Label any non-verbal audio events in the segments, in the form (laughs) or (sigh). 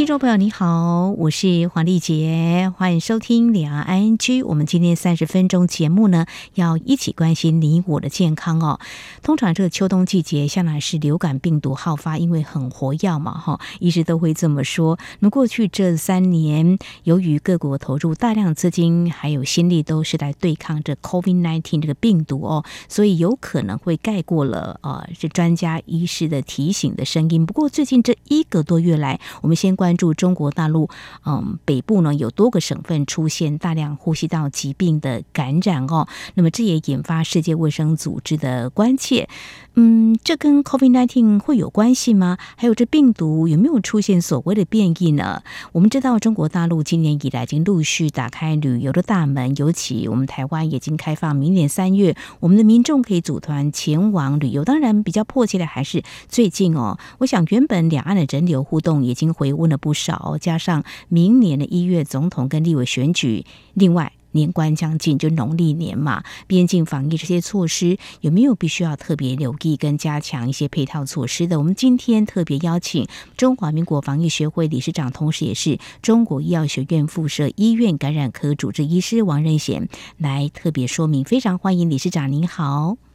听众朋友，你好，我是黄丽杰，欢迎收听两岸 ING。我们今天三十分钟节目呢，要一起关心你我的健康哦。通常这个秋冬季节，向来是流感病毒好发，因为很活跃嘛，哈，医师都会这么说。那过去这三年，由于各国投入大量资金还有心力，都是来对抗这 Covid nineteen 这个病毒哦，所以有可能会盖过了呃，这专家医师的提醒的声音。不过最近这一个多月来，我们先关。关注中国大陆，嗯，北部呢有多个省份出现大量呼吸道疾病的感染哦，那么这也引发世界卫生组织的关切。嗯，这跟 COVID-19 会有关系吗？还有这病毒有没有出现所谓的变异呢？我们知道中国大陆今年以来已经陆续打开旅游的大门，尤其我们台湾已经开放，明年三月我们的民众可以组团前往旅游。当然，比较迫切的还是最近哦，我想原本两岸的人流互动已经回温了。不少，加上明年的一月总统跟立委选举，另外年关将近，就农历年嘛，边境防疫这些措施有没有必须要特别留意跟加强一些配套措施的？我们今天特别邀请中华民国防疫学会理事长，同时也是中国医药学院附设医院感染科主治医师王任贤来特别说明。非常欢迎理事长，您好。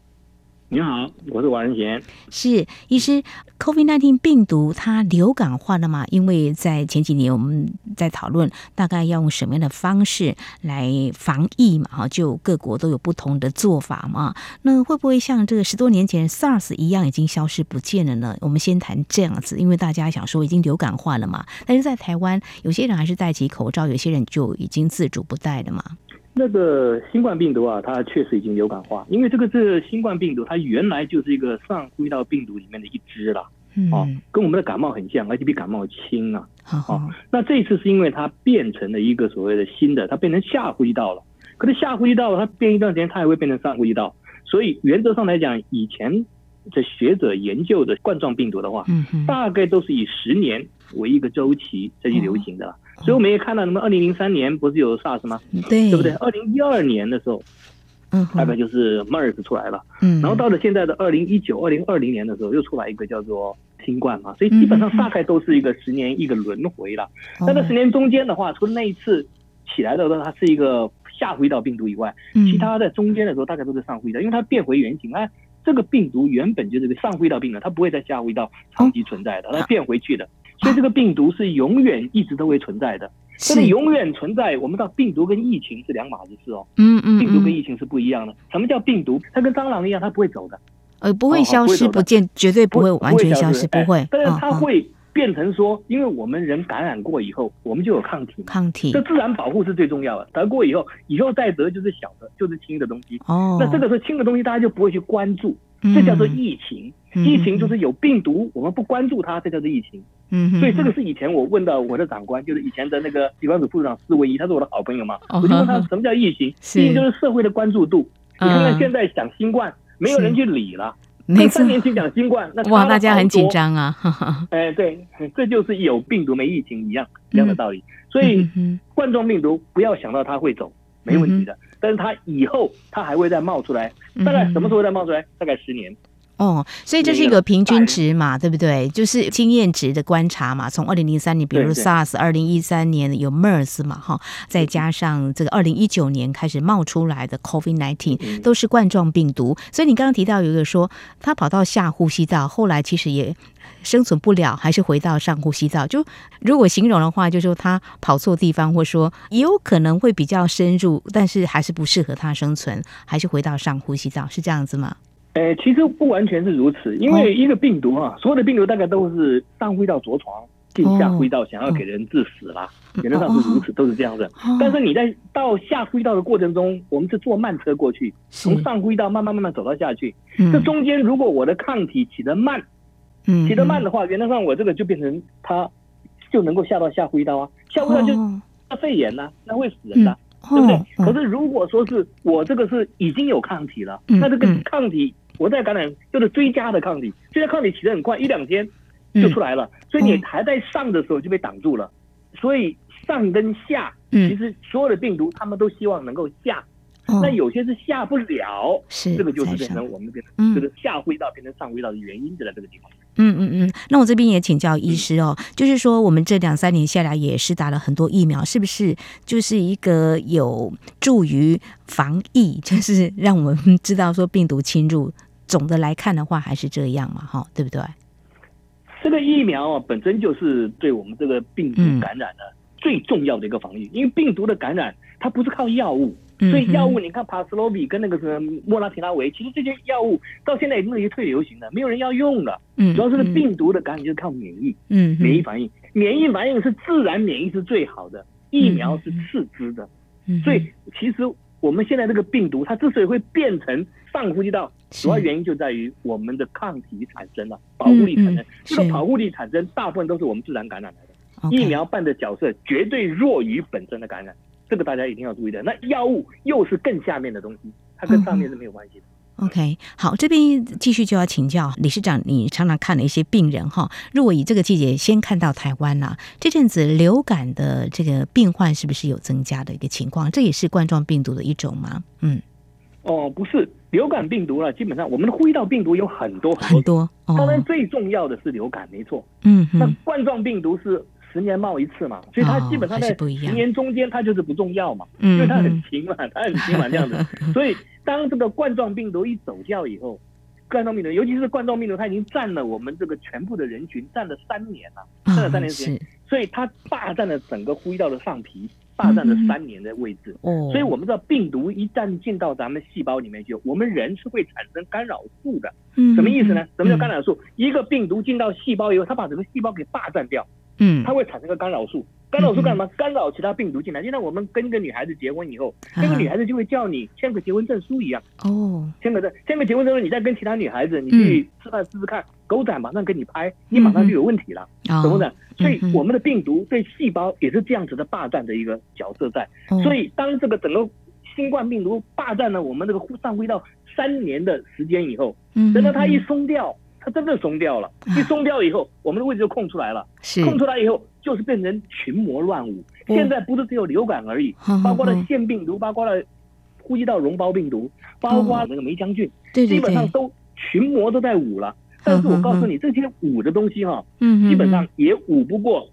你好，我是王仁贤。是医师，COVID-19 病毒它流感化了吗？因为在前几年我们在讨论大概要用什么样的方式来防疫嘛，哈，就各国都有不同的做法嘛。那会不会像这个十多年前 SARS 一样已经消失不见了呢？我们先谈这样子，因为大家想说已经流感化了嘛，但是在台湾有些人还是戴起口罩，有些人就已经自主不戴了嘛。那个新冠病毒啊，它确实已经流感化，因为这个是新冠病毒，它原来就是一个上呼吸道病毒里面的一支了，嗯，哦，跟我们的感冒很像，而且比感冒轻啊，好，哦，那这一次是因为它变成了一个所谓的新的，它变成下呼吸道了，可是下呼吸道它变一段时间，它也会变成上呼吸道，所以原则上来讲，以前的学者研究的冠状病毒的话，嗯，大概都是以十年为一个周期再去流行的。哦所以我们也看到，那么二零零三年不是有 SARS 吗？对，对不对？二零一二年的时候，嗯，大概就是 MERS 出来了，嗯，然后到了现在的二零一九、二零二零年的时候，又出来一个叫做新冠嘛，所以基本上大概都是一个十年一个轮回了。那这十年中间的话，除了那一次起来的时候它是一个下呼吸道病毒以外，其他在中间的时候大概都是上呼吸道，因为它变回原形。哎，这个病毒原本就是个上呼吸道病毒，它不会在下呼吸道长期存在的，它变回去的。所以这个病毒是永远一直都会存在的，这里永远存在。我们知道病毒跟疫情是两码子事哦，嗯嗯，病毒跟疫情是不一样的。什么叫病毒？它跟蟑螂一样，它不会走的，呃，不会消失不见，绝对不会完全消失，不会。但是它会变成说，因为我们人感染过以后，我们就有抗体，抗体。这自然保护是最重要的。得过以后，以后再得就是小的，就是轻的东西。哦，那这个时候轻的东西，大家就不会去关注，这叫做疫情。疫情就是有病毒，我们不关注它，这叫做疫情。嗯，所以这个是以前我问到我的长官，就是以前的那个地方组副组长施维仪，他是我的好朋友嘛。我就问他什么叫疫情？(laughs) 疫情就是社会的关注度。你看看现在讲新冠，没有人去理了。那三年前讲新冠，那哇，大家很紧张啊。(laughs) 哎，对，这就是有病毒没疫情一样一样的道理。所以冠状病毒不要想到它会走，没问题的。但是它以后它还会再冒出来，大概什么时候再冒出来？大概十年。哦，所以这是一个平均值嘛，对不对？就是经验值的观察嘛。从二零零三年，比如 SARS，二零一三年有 MERS 嘛，哈，再加上这个二零一九年开始冒出来的 COVID nineteen，都是冠状病毒。所以你刚刚提到有一个说，他跑到下呼吸道，后来其实也生存不了，还是回到上呼吸道。就如果形容的话，就说他跑错地方，或者说也有可能会比较深入，但是还是不适合他生存，还是回到上呼吸道，是这样子吗？呃，其实不完全是如此，因为一个病毒哈，所有的病毒大概都是上呼吸道着床，进下呼吸道想要给人致死啦，原则上是如此，都是这样的。但是你在到下呼吸道的过程中，我们是坐慢车过去，从上呼吸道慢慢慢慢走到下去。这中间如果我的抗体起得慢，起得慢的话，原则上我这个就变成它就能够下到下呼吸道啊，下呼吸道就那肺炎呐，那会死人的，对不对？可是如果说是我这个是已经有抗体了，那这个抗体。我在感染就是追加的抗体，追加抗体起得很快，一两天就出来了。所以你还在上的时候就被挡住了。所以上跟下，其实所有的病毒他们都希望能够下。那有些是下不了，是这个就是变成我们变成这个下呼吸道变成上呼吸道的原因就在这个地方。嗯嗯嗯，那我这边也请教医师哦，嗯、就是说我们这两三年下来也是打了很多疫苗，是不是就是一个有助于防疫，就是让我们知道说病毒侵入，总的来看的话还是这样嘛，哈，对不对？这个疫苗啊，本身就是对我们这个病毒感染的最重要的一个防御，嗯、因为病毒的感染它不是靠药物。所以药物，你看帕斯洛比跟那个什么莫拉提拉韦，其实这些药物到现在已经是退流行了，没有人要用了。嗯，主要是病毒的感染就是靠免疫，嗯，免疫反应，免疫反应是自然免疫是最好的，疫苗是次之的。嗯，所以其实我们现在这个病毒它之所以会变成上呼吸道，主要原因就在于我们的抗体产生了，保护力产生。这个保护力产生大部分都是我们自然感染来的，疫苗扮的角色绝对弱于本身的感染。这个大家一定要注意的。那药物又是更下面的东西，它跟上面是没有关系的。嗯、OK，好，这边继续就要请教理事长，你常常看了一些病人哈。如果以这个季节先看到台湾呐、这阵子流感的这个病患是不是有增加的一个情况？这也是冠状病毒的一种吗？嗯，哦，不是，流感病毒了，基本上我们的呼吸道病毒有很多很多，哦、当然最重要的是流感，没错。嗯，那冠状病毒是。十年冒一次嘛，所以它基本上在十年中间它就是不重要嘛，因为它很轻嘛，它很轻嘛这样子。(laughs) 所以当这个冠状病毒一走掉以后，冠状病毒尤其是冠状病毒，它已经占了我们这个全部的人群，占了三年了，占了三年时间，所以它霸占了整个呼吸道的上皮，霸占了三年的位置。所以我们知道病毒一旦进到咱们细胞里面去，我们人是会产生干扰素的。什么意思呢？什么叫干扰素？一个病毒进到细胞以后，它把整个细胞给霸占掉。嗯，它会产生个干扰素，干扰素干什么？干扰其他病毒进来。就像我们跟一个女孩子结婚以后，那个女孩子就会叫你签个结婚证书一样。哦，签个证，签个结婚证书，你再跟其他女孩子，你去吃饭试试看，狗仔马上给你拍，你马上就有问题了，懂不懂？所以我们的病毒对细胞也是这样子的霸占的一个角色在。所以当这个整个新冠病毒霸占了我们这个上呼吸道三年的时间以后，等到它一松掉。它真的松掉了，一松掉以后，我们的位置就空出来了。是空出来以后，就是变成群魔乱舞。现在不是只有流感而已，包括了腺病毒，包括了呼吸道绒包病毒，包括那个霉浆菌，基本上都群魔都在舞了。但是我告诉你，这些舞的东西哈，基本上也舞不过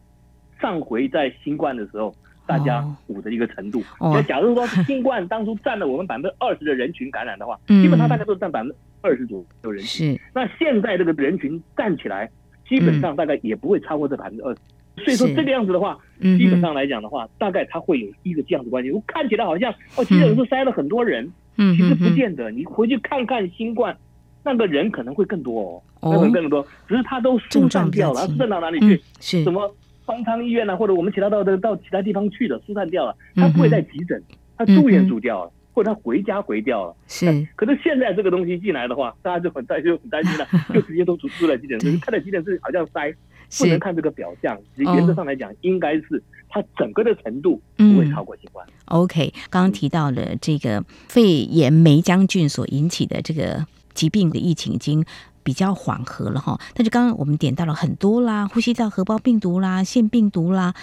上回在新冠的时候大家舞的一个程度。那假如说新冠当初占了我们百分之二十的人群感染的话，基本上大家都占百分之。二十组有人群，是那现在这个人群站起来，基本上大概也不会超过这百分之二十。所以说这个样子的话，基本上来讲的话，大概它会有一个这样子关系。我看起来好像哦，急诊室塞了很多人，嗯，其实不见得。你回去看看新冠，那个人可能会更多哦，那个人更多，只是他都疏散掉了，疏散到哪里去？是什么方舱医院呢？或者我们其他到的到其他地方去的，疏散掉了，他不会在急诊，他住院住掉了。或者他回家回掉了，是。可是现在这个东西进来的话，大家就很担就很担心了，(laughs) 就直接都出出了急诊室，看了急诊室好像塞，不能看这个表象。其实原则上来讲，应该是它整个的程度不会超过新冠。OK，刚刚提到了这个肺炎梅浆菌所引起的这个疾病的疫情已经比较缓和了哈，但是刚刚我们点到了很多啦，呼吸道合胞病毒啦，腺病毒啦。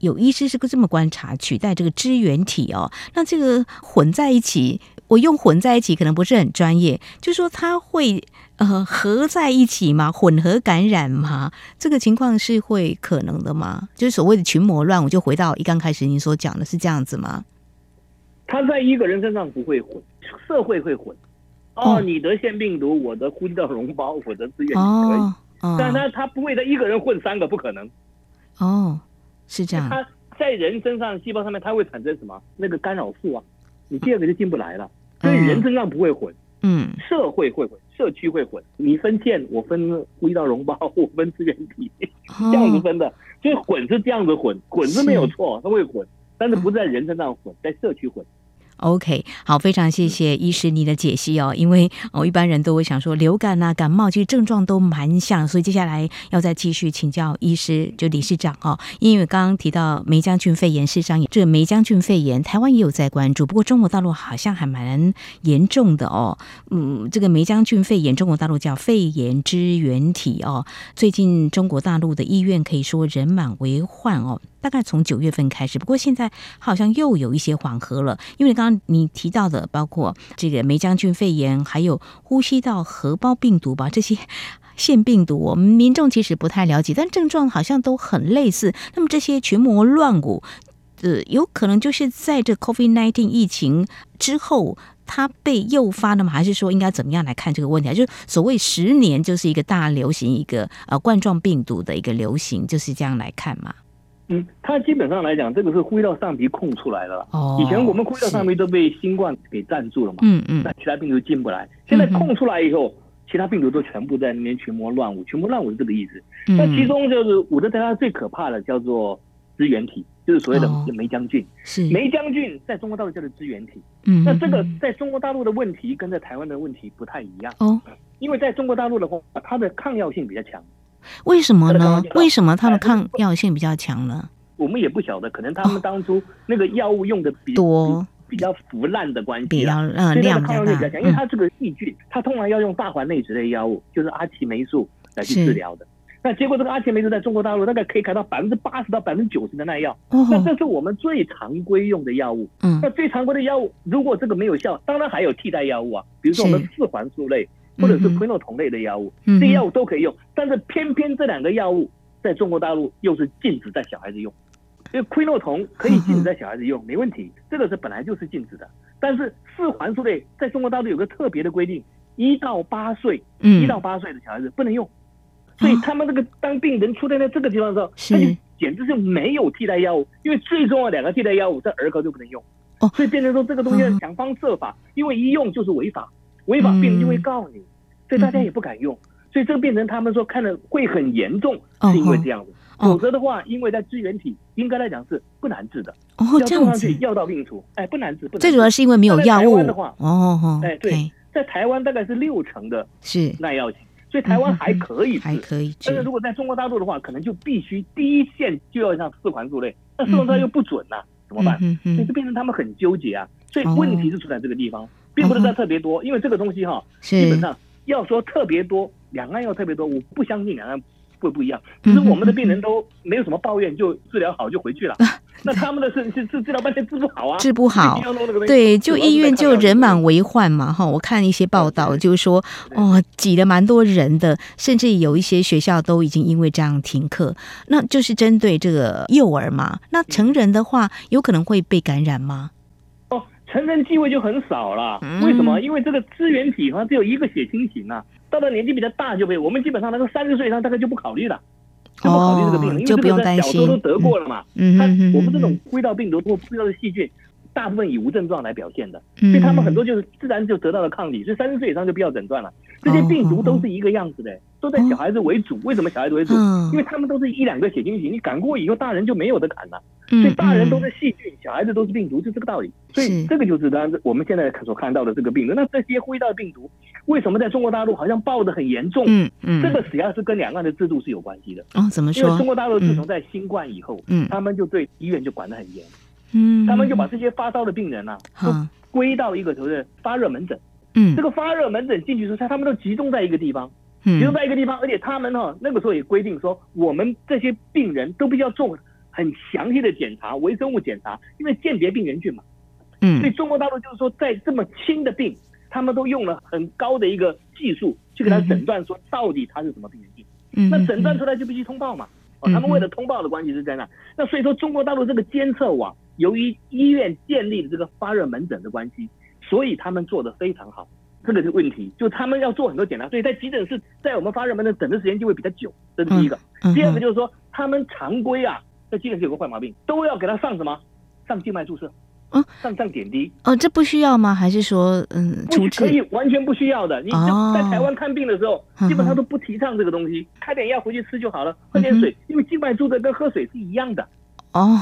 有医师是个这么观察，取代这个支原体哦，那这个混在一起，我用混在一起可能不是很专业，就说它会呃合在一起吗？混合感染吗？这个情况是会可能的吗？就是所谓的群魔乱舞，就回到一刚开始您所讲的是这样子吗？他在一个人身上不会混，社会会混。哦，你得腺病毒，我得呼吸道绒包，我得支原体可以，哦哦、但他他不会在一个人混三个，不可能。哦。是这样，它在人身上细胞上面，它会产生什么？那个干扰素啊，你第二个就进不来了。所以人身上不会混，嗯，社会会混，社区会混。你分线，我分呼吸道绒包，(laughs) 我分支原体，这样子分的。所以混是这样子混，混是没有错，它会混，但是不在人身上混，在社区混。OK，好，非常谢谢医师你的解析哦。因为哦，一般人都会想说流感啊、感冒，其实症状都蛮像，所以接下来要再继续请教医师，就理事长哦。因为刚刚提到霉浆菌肺炎，事实上这个霉浆菌肺炎，台湾也有在关注，不过中国大陆好像还蛮严重的哦。嗯，这个霉浆菌肺炎，中国大陆叫肺炎支原体哦。最近中国大陆的医院可以说人满为患哦。大概从九月份开始，不过现在好像又有一些缓和了。因为刚刚你提到的，包括这个梅将军肺炎，还有呼吸道合胞病毒吧，这些腺病毒，我们民众其实不太了解，但症状好像都很类似。那么这些群魔乱舞，呃，有可能就是在这 COVID-19 疫情之后，它被诱发的吗？还是说应该怎么样来看这个问题？就是所谓十年就是一个大流行，一个呃冠状病毒的一个流行，就是这样来看吗？嗯，它基本上来讲，这个是呼吸道上皮空出来了。哦，以前我们呼吸道上皮都被新冠给占住了嘛。嗯嗯。那其他病毒进不来，现在空出来以后，其他病毒都全部在那边群魔乱舞。群魔乱舞是这个意思。那其中就是我觉得它最可怕的叫做支原体，就是所谓的梅将军。是。梅将军在中国大陆叫做支原体。嗯。那这个在中国大陆的问题跟在台湾的问题不太一样。哦。因为在中国大陆的话，它的抗药性比较强。为什么呢？为什么它的抗药性比较强呢？我们也不晓得，可能他们当初那个药物用的比多，比较腐烂的关系，比较嗯量比较大。因为它这个细菌，它通常要用大环内酯类药物，就是阿奇霉素来去治疗的。那结果这个阿奇霉素在中国大陆大概可以开到百分之八十到百分之九十的耐药。那这是我们最常规用的药物。嗯。那最常规的药物，如果这个没有效，当然还有替代药物啊，比如说我们四环素类。或者是喹诺酮类的药物，这些药物都可以用，但是偏偏这两个药物在中国大陆又是禁止在小孩子用，因为喹诺酮可以禁止在小孩子用，(laughs) 没问题，这个是本来就是禁止的。但是四环素类在中国大陆有个特别的规定，一到八岁，一到八岁的小孩子不能用，所以他们这个当病人出现在这个地方的时候，他就简直是没有替代药物，因为最重要的两个替代药物在儿科就不能用，所以变成说这个东西要想方设法，因为一用就是违法。违法病人就会告你，所以大家也不敢用，所以这个变成他们说看了会很严重，是因为这样子。否则的话，因为在支原体应该来讲是不难治的。哦，这样子，药到病除，哎，不难治。不最主要是因为没有药物的话，哦哦，哎对，在台湾大概是六成的是耐药性，所以台湾还可以治，还可以治。但是如果在中国大陆的话，可能就必须第一线就要像四环素类，那四环素类又不准呐，怎么办？所以就变成他们很纠结啊。所以问题是出在这个地方。并不是在特别多，因为这个东西哈，基本上要说特别多，两岸要特别多，我不相信两岸会不一样。其实我们的病人都没有什么抱怨，就治疗好就回去了。(laughs) 那他们的是是治治疗半天治不好啊，治不好。对，就医院就人满为患嘛哈。我看一些报道，就是说哦，挤了蛮多人的，甚至有一些学校都已经因为这样停课。那就是针对这个幼儿嘛。那成人的话，有可能会被感染吗？成人机会就很少了，为什么？因为这个支原体好像只有一个血清型啊，到了年纪比较大就被我们基本上那个三十岁以上大概就不考虑了，就不考虑这个病了，因为这个在小时候都得过了嘛。嗯，我们这种呼吸道病毒或呼吸道的细菌，大部分以无症状来表现的，所以他们很多就是自然就得到了抗体，所以三十岁以上就不要诊断了。这些病毒都是一个样子的，都在小孩子为主。为什么小孩子为主？因为他们都是一两个血清型，你感过以后，大人就没有得感了。所以大人都是细菌，小孩子都是病毒，就这个道理。所以这个就是当然我们现在所看到的这个病毒。那这些呼吸道的病毒为什么在中国大陆好像爆得很严重？嗯嗯，这个实际上是跟两岸的制度是有关系的。哦，怎么说？因为中国大陆自从在新冠以后，嗯，他们就对医院就管得很严。嗯，他们就把这些发烧的病人啊，都归到一个所谓的发热门诊。嗯，这个发热门诊进去之后，他们都集中在一个地方，集中在一个地方，而且他们哈那个时候也规定说，我们这些病人都必须要做。很详细的检查，微生物检查，因为鉴别病原菌嘛，嗯，所以中国大陆就是说，在这么轻的病，他们都用了很高的一个技术去给他诊断，说到底他是什么病原菌，嗯，那诊断出来就必须通报嘛，哦，他们为了通报的关系是在那，那所以说中国大陆这个监测网，由于医院建立的这个发热门诊的关系，所以他们做的非常好，这个是问题，就他们要做很多检查，所以在急诊室，在我们发热门诊等的时间就会比较久，这是第一个，第二个就是说他们常规啊。这基本是有个坏毛病，都要给他上什么？上静脉注射，啊，上上点滴。哦，这不需要吗？还是说，嗯，不可以，完全不需要的。你就在台湾看病的时候，基本上都不提倡这个东西，开点药回去吃就好了，喝点水，因为静脉注射跟喝水是一样的。哦，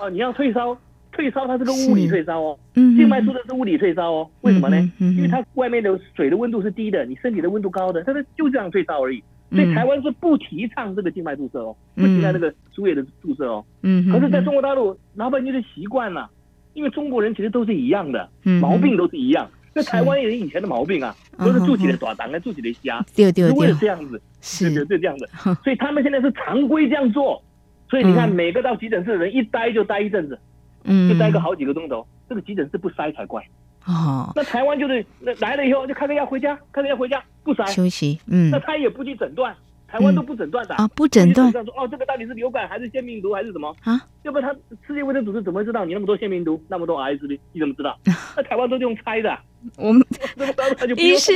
哦，你要退烧。退烧，它是个物理退烧哦。嗯。静脉注射是物理退烧哦。为什么呢？因为它外面的水的温度是低的，你身体的温度高的，它是就这样退烧而已。所以台湾是不提倡这个静脉注射哦，不提倡那个输液的注射哦。嗯。可是在中国大陆，老百姓就习惯了，因为中国人其实都是一样的，毛病都是一样。那台湾人以前的毛病啊，都是住起来短档啊，住起来瞎，对对对，为了这样子，是的，就这样子。(laughs) 所以他们现在是常规这样做。所以你看，每个到急诊室的人一待就待一阵子，嗯，就待个好几个钟头。这个急诊室不塞才怪。哦。那台湾就是那来了以后就开个药回家，开个药回家不塞。休息。嗯。那他也不去诊断，台湾都不诊断的。啊，不诊断。说哦，这个到底是流感还是腺病毒还是什么？啊？要不然他世界卫生组织怎么会知道你那么多腺病毒，那么多 RSV？你怎么知道？(laughs) 那台湾都是用猜的。我们 (laughs) 医师，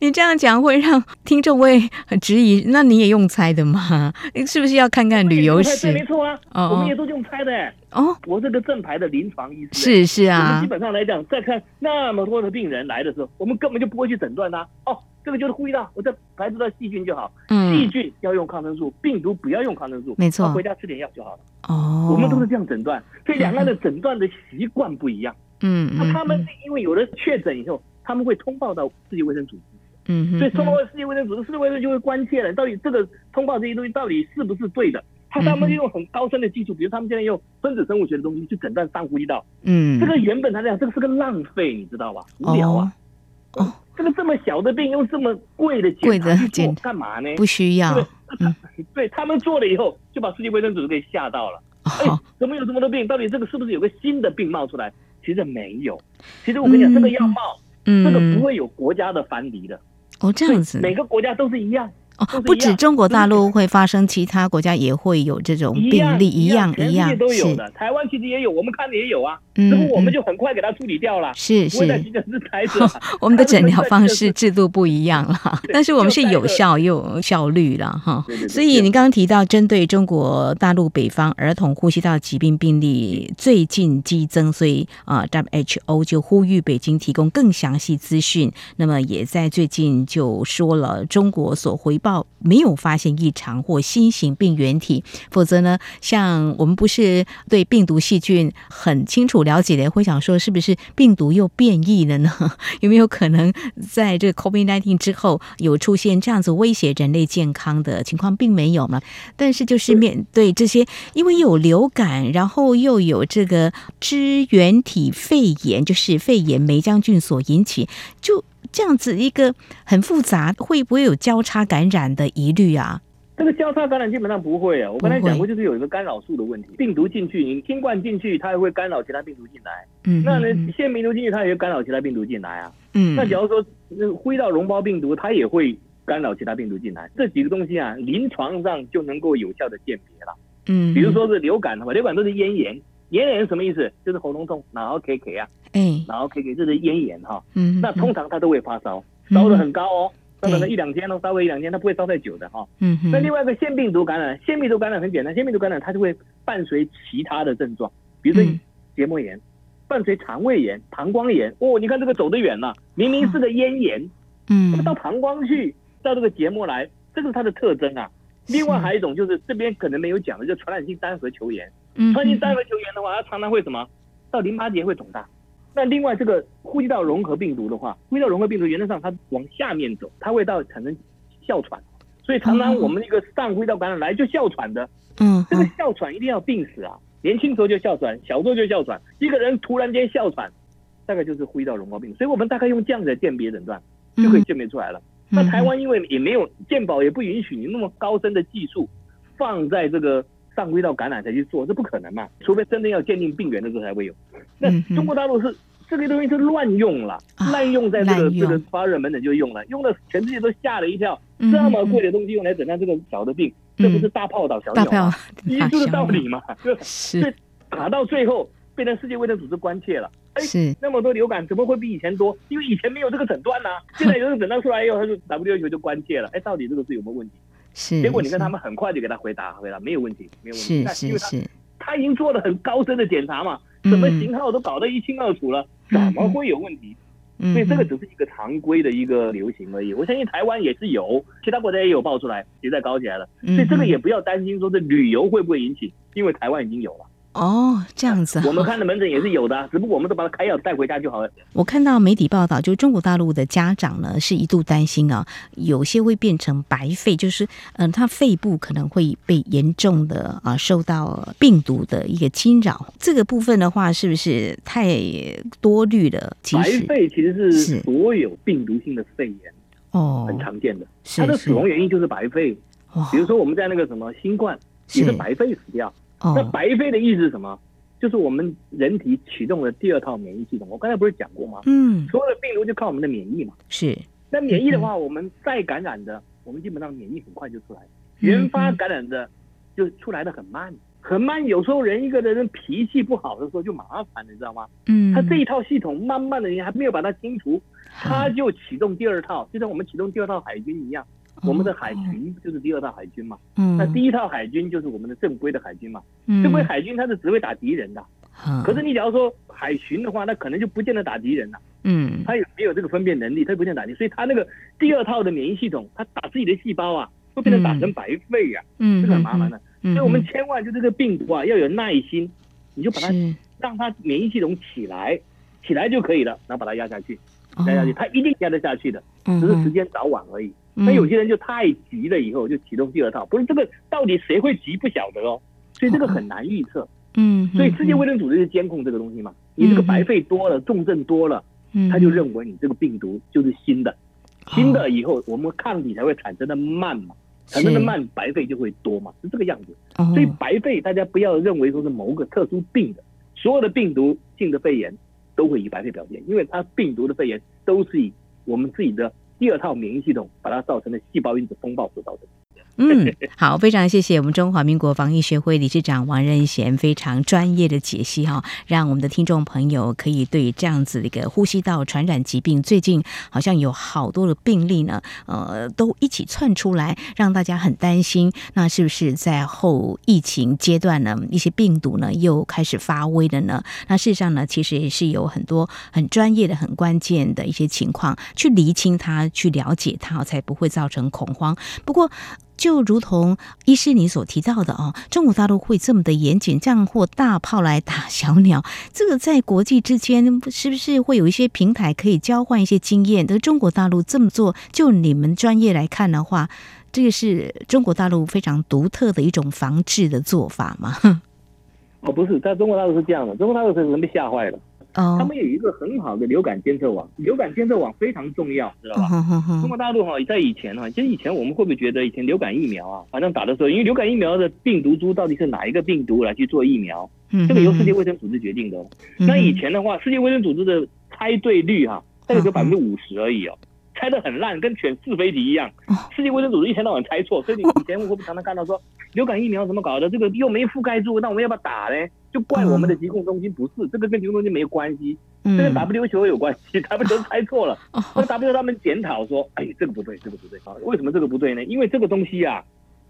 你这样讲会让听众会很质疑。那你也用猜的吗？你是不是要看看旅游史？没错啊，我们也都用猜的。哦，我这个正牌的临床医师。是是啊。我们基本上来讲，再看那么多的病人来的时候，我们根本就不会去诊断他。哦，这个就是呼吸道，我这排除掉细菌就好。嗯。细菌要用抗生素，病毒不要用抗生素。没错。回家吃点药就好了。哦。我们都是这样诊断，所以两岸的诊断的习惯不一样。嗯，那他们是因为有了确诊以后，他们会通报到世界卫生组织，嗯，所以通报到世界卫生组织，世界卫生就会关切了，到底这个通报这些东西到底是不是对的？他他们用很高深的技术，比如他们现在用分子生物学的东西去诊断上呼吸道，嗯，这个原本来讲，这个是个浪费，你知道吧？无聊啊，哦，这个这么小的病用这么贵的检查干嘛呢？不需要，对，对他们做了以后，就把世界卫生组织给吓到了，哎，怎么有这么多病？到底这个是不是有个新的病冒出来？其实没有，其实我跟你讲，这个要冒，这个不会有国家的藩篱的。哦，这样子，每个国家都是一样。哦，不止中国大陆会发生，其他国家也会有这种病例，一样一样，都有的。台湾其实也有，我们看的也有啊。嗯，我们就很快给它处理掉了。是是，(laughs) 我们的诊疗方式制度不一样了，但是我们是有效又有效率了哈。所以你刚刚提到，针对中国大陆北方儿童呼吸道疾病病例最近激增，所以啊，WHO 就呼吁北京提供更详细资讯。那么也在最近就说了，中国所回报没有发现异常或新型病原体，否则呢，像我们不是对病毒细菌很清楚了解的，会想说是不是病毒又变异了呢？(laughs) 有没有可能在这个 COVID-19 之后有出现这样子威胁人类健康的情况，并没有嘛？但是就是面对这些，因为有流感，然后又有这个支原体肺炎，就是肺炎霉浆菌所引起，就。这样子一个很复杂，会不会有交叉感染的疑虑啊？这个交叉感染基本上不会啊。我刚才讲过，就是有一个干扰素的问题，病毒进去，你新冠进去，它也会干扰其他病毒进来。嗯，那呢，腺病毒进去，它也会干扰其他病毒进来啊。嗯，那假如说那呼吸道绒包病毒，它也会干扰其他病毒进来。这几个东西啊，临床上就能够有效的鉴别了。嗯，比如说是流感的话，流感都是咽炎。咽炎是什么意思？就是喉咙痛，然后咳咳啊，哎，然后咳咳，这是咽炎哈。嗯，那通常他都会发烧，烧的很高哦，烧了一两天哦，稍微一两天，他不会烧太久的哈。嗯，那另外一个腺病毒感染，腺病毒感染很简单，腺病毒感染它就会伴随其他的症状，比如说结膜炎，伴随肠胃炎、膀胱炎。哦，你看这个走得远了，明明是个咽炎，嗯，到膀胱去，到这个结膜来，这个是它的特征啊。另外还有一种就是这边可能没有讲的，就传染性单核球炎。传染性单核球员的话，他常常会什么？到淋巴结会肿大。那另外这个呼吸道融合病毒的话，呼吸道融合病毒原则上它往下面走，它会到产生哮喘。所以常常我们那个上呼吸道感染来就哮喘的。嗯，这个哮喘一定要病死啊！年轻时候就哮喘，小时候就哮喘，一个人突然间哮喘，大概就是呼吸道融合病毒。所以我们大概用这样的鉴别诊断就可以鉴别出来了。那台湾因为也没有健保，也不允许你那么高深的技术放在这个上呼吸道感染才去做，这不可能嘛？除非真的要鉴定病源的时候才会有。那中国大陆是这个东西是乱用了，滥用在这个这个发热门诊就用了，用的全世界都吓了一跳。这么贵的东西用来诊断这个小的病，这不是大炮打小鸟吗？其实就是道理嘛。(laughs) (laughs) 是，打到最后变成世界卫生组织关切了。哎，那么多流感怎么会比以前多？因为以前没有这个诊断呐，现在有这个诊断出来以后，他就 WHO 就关切了。哎，到底这个是有没有问题？是。结果你看他们很快就给他回答，回答没有问题，没有问题。是是是。他已经做了很高深的检查嘛，什么型号都搞得一清二楚了，怎么会有问题？所以这个只是一个常规的一个流行而已。我相信台湾也是有，其他国家也有爆出来，也在搞起来了。所以这个也不要担心说这旅游会不会引起，因为台湾已经有了。哦，这样子，我们看的门诊也是有的，只不过我们都把它开药带回家就好了。我看到媒体报道，就中国大陆的家长呢，是一度担心啊，有些会变成白肺，就是嗯、呃，他肺部可能会被严重的啊受到病毒的一个侵扰。这个部分的话，是不是太多虑了？其实白肺其实是所有病毒性的肺炎哦，很常见的，它的死亡原因就是白肺。比如说我们在那个什么新冠也是白肺死掉。那白肺的意思是什么？就是我们人体启动了第二套免疫系统。我刚才不是讲过吗？嗯，所有的病毒就靠我们的免疫嘛。是。那免疫的话，我们再感染的，我们基本上免疫很快就出来。原发感染的就出来的很慢，很慢。有时候人一个人脾气不好的时候就麻烦，你知道吗？嗯。他这一套系统慢慢的，你还没有把它清除，他就启动第二套，就像我们启动第二套海军一样。我们的海巡就是第二套海军嘛，嗯，那第一套海军就是我们的正规的海军嘛，嗯，正规海军它是只会打敌人的，嗯，可是你假如说海巡的话，那可能就不见得打敌人了，嗯，他也没有这个分辨能力，他也不见得打敌，所以他那个第二套的免疫系统，他打自己的细胞啊，会变成打成白肺呀，嗯，这个很麻烦的，所以我们千万就这个病毒啊要有耐心，你就把它让它免疫系统起来，起来就可以了，然后把它压下去，压下去，它一定压得下去的，只是时间早晚而已。那有些人就太急了，以后就启动第二套，不是这个到底谁会急不晓得哦，所以这个很难预测。嗯，所以世界卫生组织是监控这个东西嘛，你这个白肺多了，重症多了，他就认为你这个病毒就是新的，新的以后我们抗体才会产生的慢嘛，产生的慢，白肺就会多嘛，是这个样子。所以白肺大家不要认为说是某个特殊病的，所有的病毒性的肺炎都会以白肺表现，因为它病毒的肺炎都是以我们自己的。第二套免疫系统把它造成的细胞因子风暴所造成的。嗯，好，非常谢谢我们中华民国防疫学会理事长王仁贤非常专业的解析哈，让我们的听众朋友可以对这样子的一个呼吸道传染疾病，最近好像有好多的病例呢，呃，都一起窜出来，让大家很担心。那是不是在后疫情阶段呢，一些病毒呢又开始发威了呢？那事实上呢，其实也是有很多很专业的、很关键的一些情况去厘清它，去了解它，才不会造成恐慌。不过，就如同医师你所提到的哦，中国大陆会这么的严谨，这样或大炮来打小鸟，(laughs) 这个在国际之间是不是会有一些平台可以交换一些经验？而中国大陆这么做，就你们专业来看的话，这个是中国大陆非常独特的一种防治的做法吗？(laughs) 哦，不是，在中国大陆是这样的，中国大陆是人被吓坏了。他们有一个很好的流感监测网，流感监测网非常重要，知道吧？中国大陆哈，在以前哈，其实以前我们会不会觉得以前流感疫苗啊，反正打的时候，因为流感疫苗的病毒株到底是哪一个病毒来去做疫苗，这个由世界卫生组织决定的。那以前的话，世界卫生组织的猜对率哈，大概只有百分之五十而已哦，猜的很烂，跟选是非题一样。世界卫生组织一天到晚猜错，所以你以前我会不会常常看到说，流感疫苗怎么搞的？这个又没覆盖住，那我们要不要打呢？就怪我们的疾控中心不是，这个跟疾控中心没有关系，这跟 WHO 有关系，WHO 猜错了，那 WHO 他们检讨说，哎，这个不对，这个不对。啊，为什么这个不对呢？因为这个东西啊，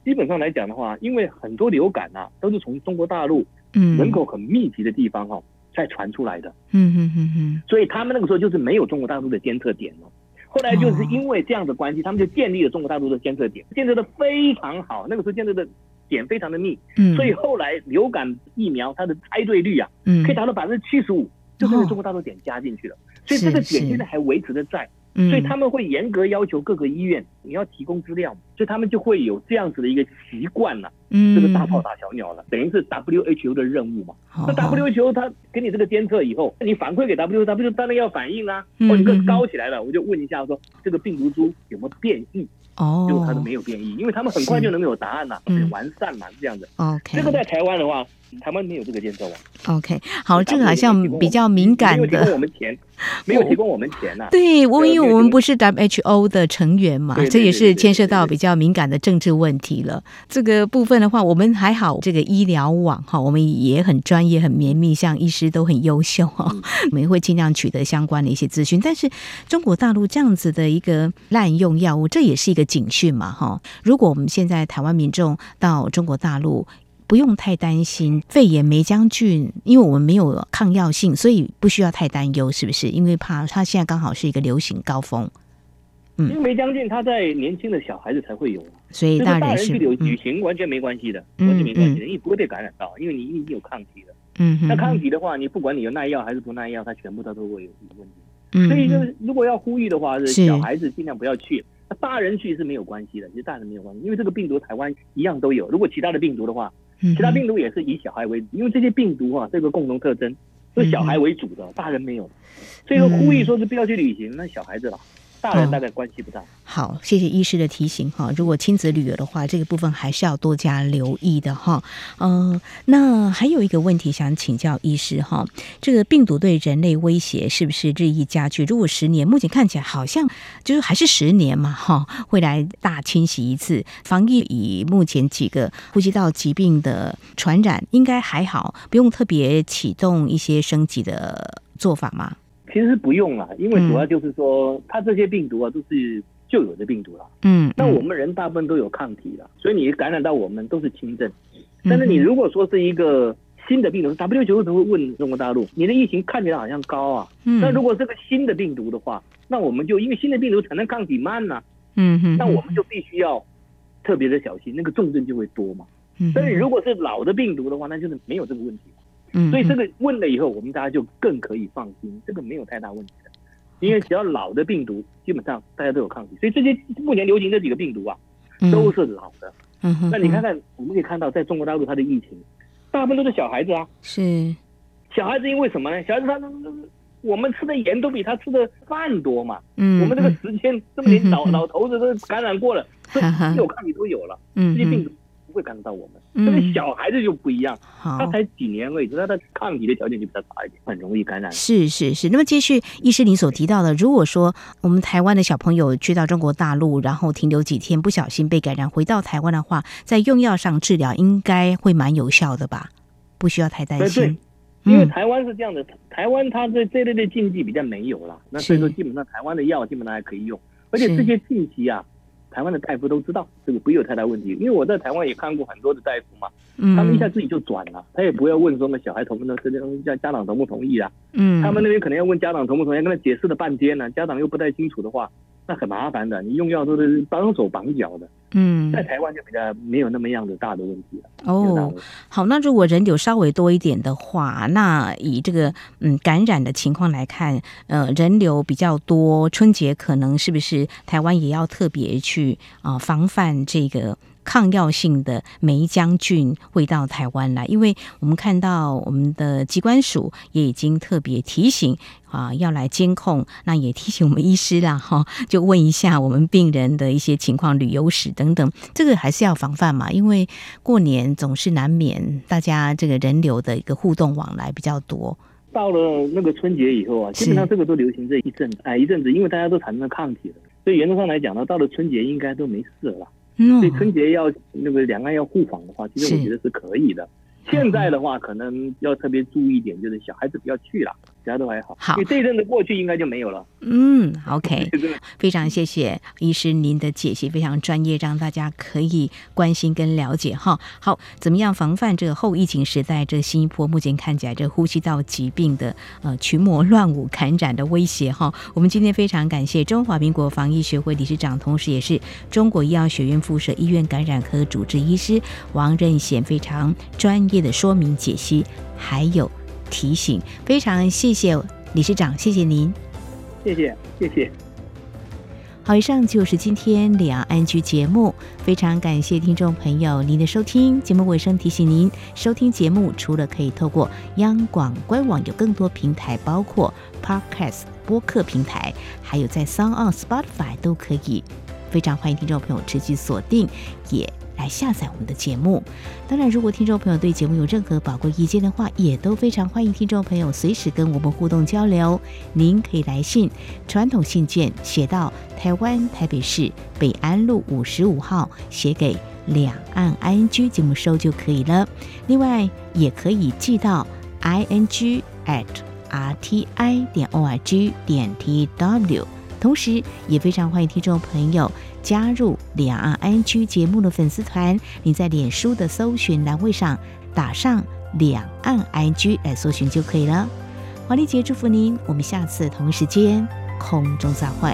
基本上来讲的话，因为很多流感啊，都是从中国大陆人口很密集的地方哈，才传出来的，嗯嗯嗯嗯，所以他们那个时候就是没有中国大陆的监测点了，后来就是因为这样的关系，他们就建立了中国大陆的监测点，监测的非常好，那个时候监测的。点非常的密，所以后来流感疫苗它的猜对率啊，可以达到百分之七十五，就是因为中国大陆点加进去了，所以这个点现在还维持的在，所以他们会严格要求各个医院你要提供资料，所以他们就会有这样子的一个习惯了，这个大炮打小鸟了，等于是 WHO 的任务嘛。那 WHO 他给你这个监测以后，你反馈给 WHO，WHO 当然要反应啊，哦，你个高起来了，我就问一下说这个病毒株有没有变异。哦，就他都没有变异，因为他们很快就能有答案了，很完善嘛，是这样子。OK，这个在台湾的话，台湾没有这个建设网。OK，好，这个好像比较敏感的。没有提供我们钱，(laughs) 没有提供我们钱呐。对，我因为我们不是 WHO 的成员嘛，这也是牵涉到比较敏感的政治问题了。这个部分的话，我们还好，这个医疗网哈，我们也很专业、很绵密，像医师都很优秀哈，(laughs) 我们也会尽量取得相关的一些资讯。但是中国大陆这样子的一个滥用药物，这也是一个警讯嘛哈。如果我们现在台湾民众到中国大陆，不用太担心肺炎梅浆菌，因为我们没有抗药性，所以不需要太担忧，是不是？因为怕它现在刚好是一个流行高峰。嗯，因为梅浆菌它在年轻的小孩子才会有，所以大人去旅旅行完全没关系的，完全没关系的，你不会被感染到，因为你已经有抗体了。嗯，那抗体的话，你不管你有耐药还是不耐药，它全部它都会有问题。嗯，所以就是如果要呼吁的话，是小孩子尽量不要去，那大人去是没有关系的，其实大人没有关系，因为这个病毒台湾一样都有。如果其他的病毒的话，其他病毒也是以小孩为主，因为这些病毒啊，这个共同特征是小孩为主的，大人没有。所以说呼吁说是不要去旅行，那小孩子了。大人大概关系不大。好，谢谢医师的提醒哈。如果亲子旅游的话，这个部分还是要多加留意的哈。嗯、呃，那还有一个问题想请教医师哈，这个病毒对人类威胁是不是日益加剧？如果十年，目前看起来好像就是还是十年嘛哈，会来大清洗一次。防疫以目前几个呼吸道疾病的传染，应该还好，不用特别启动一些升级的做法吗？其实不用了，因为主要就是说，嗯、它这些病毒啊都是旧有的病毒了。嗯，那我们人大部分都有抗体了，所以你感染到我们都是轻症。但是你如果说是一个新的病毒，WHO 都会问中国大陆，你的疫情看起来好像高啊。嗯。那如果是个新的病毒的话，那我们就因为新的病毒产生抗体慢呐、啊。嗯哼。那我们就必须要特别的小心，那个重症就会多嘛。嗯。所以如果是老的病毒的话，那就是没有这个问题。所以这个问了以后，我们大家就更可以放心，这个没有太大问题的，因为只要老的病毒，基本上大家都有抗体，所以这些目前流行这几个病毒啊，都是老的。那你看看，我们可以看到，在中国大陆它的疫情，大部分都是小孩子啊。是。小孩子因为什么呢？小孩子他，我们吃的盐都比他吃的饭多嘛。嗯。我们这个时间这么点，(laughs) 老老头子都感染过了，(laughs) 有抗体都有了。嗯。这些病毒。会感染到我们，但是小孩子就不一样，嗯、他才几年而已，他的抗体的条件就比较差一点，很容易感染。是是是。那么继续，医师您所提到的，如果说我们台湾的小朋友去到中国大陆，然后停留几天，不小心被感染，回到台湾的话，在用药上治疗应该会蛮有效的吧？不需要太担心。对，对，因为台湾是这样的，嗯、台湾它这这类的禁忌比较没有了，那所以说基本上台湾的药基本上还可以用，而且这些禁忌啊。台湾的大夫都知道这个不会有太大问题，因为我在台湾也看过很多的大夫嘛，他们一下自己就转了，他也不要问说那小孩同不同意，这些东西叫家长同不同意啊，嗯，他们那边可能要问家长同不同意，跟他解释了半天呢，家长又不太清楚的话。那很麻烦的，你用药都是绑手绑脚的。嗯，在台湾就比较没有那么样的大的问题了。哦，好，那如果人流稍微多一点的话，那以这个嗯感染的情况来看，呃，人流比较多，春节可能是不是台湾也要特别去啊、呃、防范这个？抗药性的梅浆菌会到台湾来，因为我们看到我们的机关署也已经特别提醒啊，要来监控。那也提醒我们医师啦，哈，就问一下我们病人的一些情况、旅游史等等，这个还是要防范嘛。因为过年总是难免大家这个人流的一个互动往来比较多。到了那个春节以后啊，基本上这个都流行这一阵子，哎，一阵子，因为大家都产生了抗体了，所以原则上来讲呢，到了春节应该都没事了。所以春节要那个两岸要互访的话，其实我觉得是可以的。现在的话，可能要特别注意一点，就是小孩子不要去了。其他都还好，好，你这一阵子过去应该就没有了。嗯，OK，(laughs) 非常谢谢医师您的解析，非常专业，让大家可以关心跟了解哈。好，怎么样防范这个后疫情时代这新一波目前看起来这呼吸道疾病的呃群魔乱舞感染的威胁哈？我们今天非常感谢中华民国防疫学会理事长，同时也是中国医药学院附设医院感染科主治医师王任贤非常专业的说明解析，还有。提醒，非常谢谢理事长，谢谢您，谢谢谢谢。好，以上就是今天两岸 ING 节目，非常感谢听众朋友您的收听。节目尾声提醒您，收听节目除了可以透过央广官网，有更多平台，包括 Podcast 播客平台，还有在 SoundOn Spotify 都可以。非常欢迎听众朋友持续锁定，也。来下载我们的节目。当然，如果听众朋友对节目有任何宝贵意见的话，也都非常欢迎听众朋友随时跟我们互动交流。您可以来信，传统信件写到台湾台北市北安路五十五号，写给两岸 ING 节目收就可以了。另外，也可以寄到 ing at rti 点 org 点 tw。同时，也非常欢迎听众朋友。加入两岸 ING 节目的粉丝团，你在脸书的搜寻栏位上打上两岸 ING 来搜寻就可以了。华丽姐祝福您，我们下次同一时间空中再会。